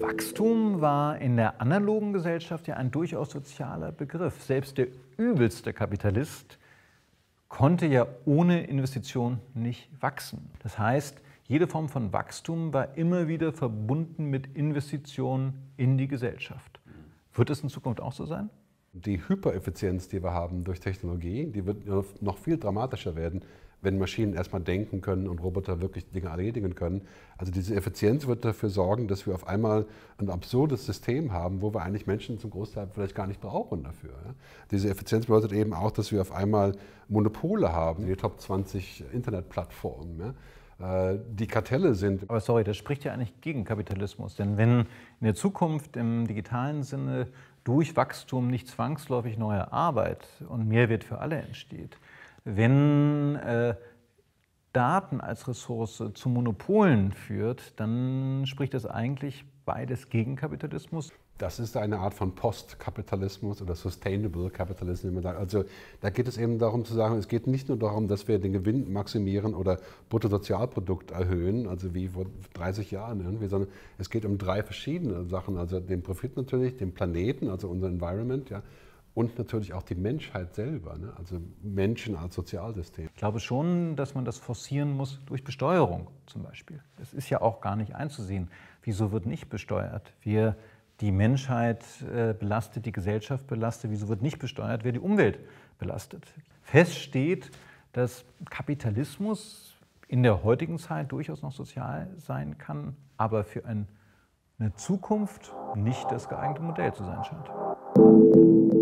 Wachstum war in der analogen Gesellschaft ja ein durchaus sozialer Begriff. Selbst der übelste Kapitalist konnte ja ohne Investition nicht wachsen. Das heißt, jede Form von Wachstum war immer wieder verbunden mit Investitionen in die Gesellschaft. Wird es in Zukunft auch so sein? Die Hypereffizienz, die wir haben durch Technologie, die wird noch viel dramatischer werden, wenn Maschinen erstmal denken können und Roboter wirklich Dinge erledigen können. Also diese Effizienz wird dafür sorgen, dass wir auf einmal ein absurdes System haben, wo wir eigentlich Menschen zum Großteil vielleicht gar nicht brauchen dafür. Diese Effizienz bedeutet eben auch, dass wir auf einmal Monopole haben, die Top 20 Internetplattformen äh, die Kartelle sind. Aber sorry, das spricht ja eigentlich gegen Kapitalismus. Denn wenn in der Zukunft im digitalen Sinne durch Wachstum nicht zwangsläufig neue Arbeit und Mehrwert für alle entsteht, wenn äh, Daten als Ressource zu Monopolen führt, dann spricht das eigentlich beides gegen Kapitalismus. Das ist eine Art von Postkapitalismus oder Sustainable Capitalism. Also da geht es eben darum zu sagen, es geht nicht nur darum, dass wir den Gewinn maximieren oder Bruttosozialprodukt erhöhen, also wie vor 30 Jahren irgendwie, sondern es geht um drei verschiedene Sachen. Also den Profit natürlich, den Planeten, also unser Environment, ja, und natürlich auch die Menschheit selber, ne? also Menschen als Sozialsystem. Ich glaube schon, dass man das forcieren muss durch Besteuerung zum Beispiel. Es ist ja auch gar nicht einzusehen. Wieso wird nicht besteuert? Wir die Menschheit äh, belastet, die Gesellschaft belastet, wieso wird nicht besteuert, wer die Umwelt belastet. Fest steht, dass Kapitalismus in der heutigen Zeit durchaus noch sozial sein kann, aber für ein, eine Zukunft nicht das geeignete Modell zu sein scheint.